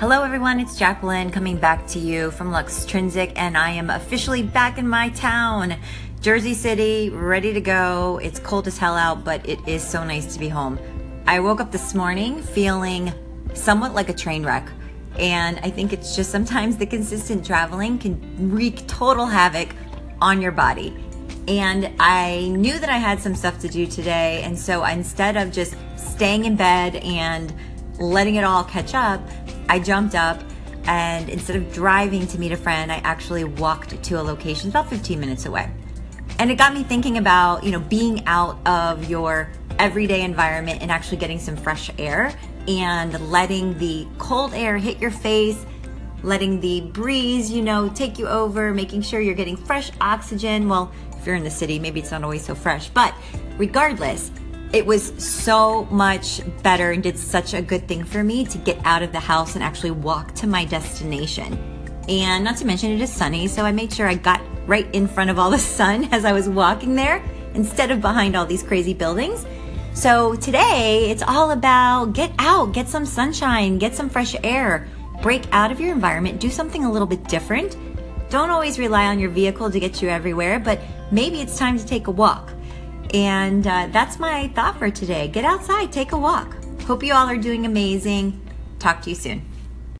Hello, everyone. It's Jacqueline coming back to you from Luxtrinsic, and I am officially back in my town, Jersey City, ready to go. It's cold as hell out, but it is so nice to be home. I woke up this morning feeling somewhat like a train wreck, and I think it's just sometimes the consistent traveling can wreak total havoc on your body. And I knew that I had some stuff to do today, and so instead of just staying in bed and letting it all catch up, I jumped up and instead of driving to meet a friend, I actually walked to a location about 15 minutes away. And it got me thinking about, you know, being out of your everyday environment and actually getting some fresh air and letting the cold air hit your face, letting the breeze, you know, take you over, making sure you're getting fresh oxygen. Well, if you're in the city, maybe it's not always so fresh, but regardless, it was so much better and did such a good thing for me to get out of the house and actually walk to my destination. And not to mention, it is sunny, so I made sure I got right in front of all the sun as I was walking there instead of behind all these crazy buildings. So today, it's all about get out, get some sunshine, get some fresh air, break out of your environment, do something a little bit different. Don't always rely on your vehicle to get you everywhere, but maybe it's time to take a walk. And uh, that's my thought for today. Get outside, take a walk. Hope you all are doing amazing. Talk to you soon.